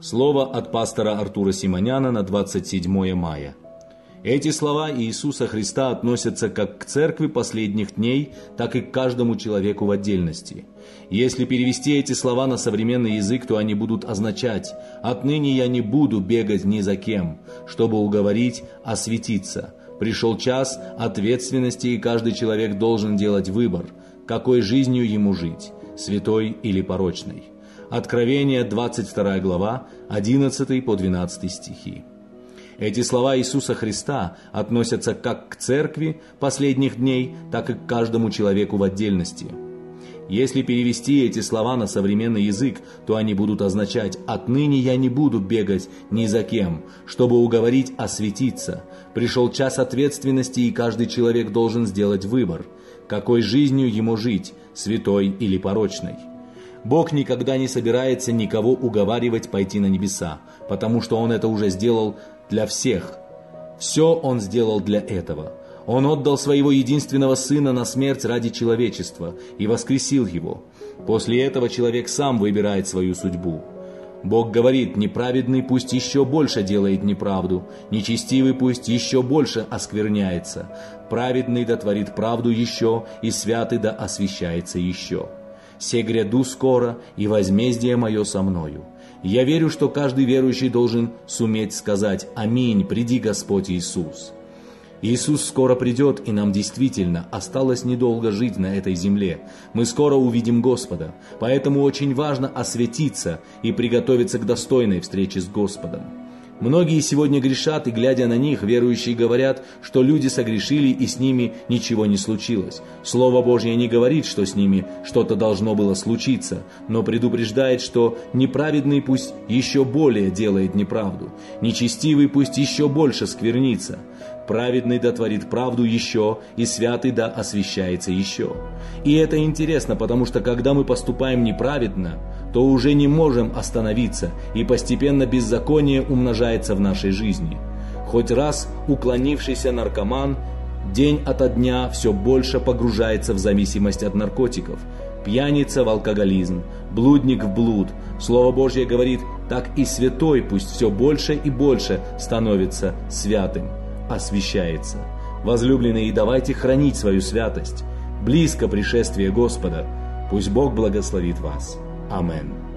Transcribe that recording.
Слово от пастора Артура Симоняна на 27 мая. Эти слова Иисуса Христа относятся как к церкви последних дней, так и к каждому человеку в отдельности. Если перевести эти слова на современный язык, то они будут означать «Отныне я не буду бегать ни за кем, чтобы уговорить осветиться. Пришел час ответственности, и каждый человек должен делать выбор, какой жизнью ему жить, святой или порочной». Откровение, 22 глава, 11 по 12 стихи. Эти слова Иисуса Христа относятся как к церкви последних дней, так и к каждому человеку в отдельности. Если перевести эти слова на современный язык, то они будут означать «отныне я не буду бегать ни за кем, чтобы уговорить осветиться. Пришел час ответственности, и каждый человек должен сделать выбор, какой жизнью ему жить, святой или порочной». Бог никогда не собирается никого уговаривать пойти на небеса, потому что Он это уже сделал для всех. Все Он сделал для этого. Он отдал своего единственного Сына на смерть ради человечества и воскресил Его. После этого человек сам выбирает свою судьбу. Бог говорит, неправедный пусть еще больше делает неправду, нечестивый пусть еще больше оскверняется, праведный да творит правду еще, и святый да освящается еще се гряду скоро, и возмездие мое со мною. Я верю, что каждый верующий должен суметь сказать «Аминь, приди Господь Иисус». Иисус скоро придет, и нам действительно осталось недолго жить на этой земле. Мы скоро увидим Господа, поэтому очень важно осветиться и приготовиться к достойной встрече с Господом. Многие сегодня грешат, и глядя на них, верующие говорят, что люди согрешили и с ними ничего не случилось. Слово Божье не говорит, что с ними что-то должно было случиться, но предупреждает, что неправедный пусть еще более делает неправду, нечестивый пусть еще больше сквернится праведный да творит правду еще, и святый да освящается еще. И это интересно, потому что когда мы поступаем неправедно, то уже не можем остановиться, и постепенно беззаконие умножается в нашей жизни. Хоть раз уклонившийся наркоман день ото дня все больше погружается в зависимость от наркотиков, пьяница в алкоголизм, блудник в блуд. Слово Божье говорит, так и святой пусть все больше и больше становится святым освящается. Возлюбленные, давайте хранить свою святость. Близко пришествие Господа. Пусть Бог благословит вас. Аминь.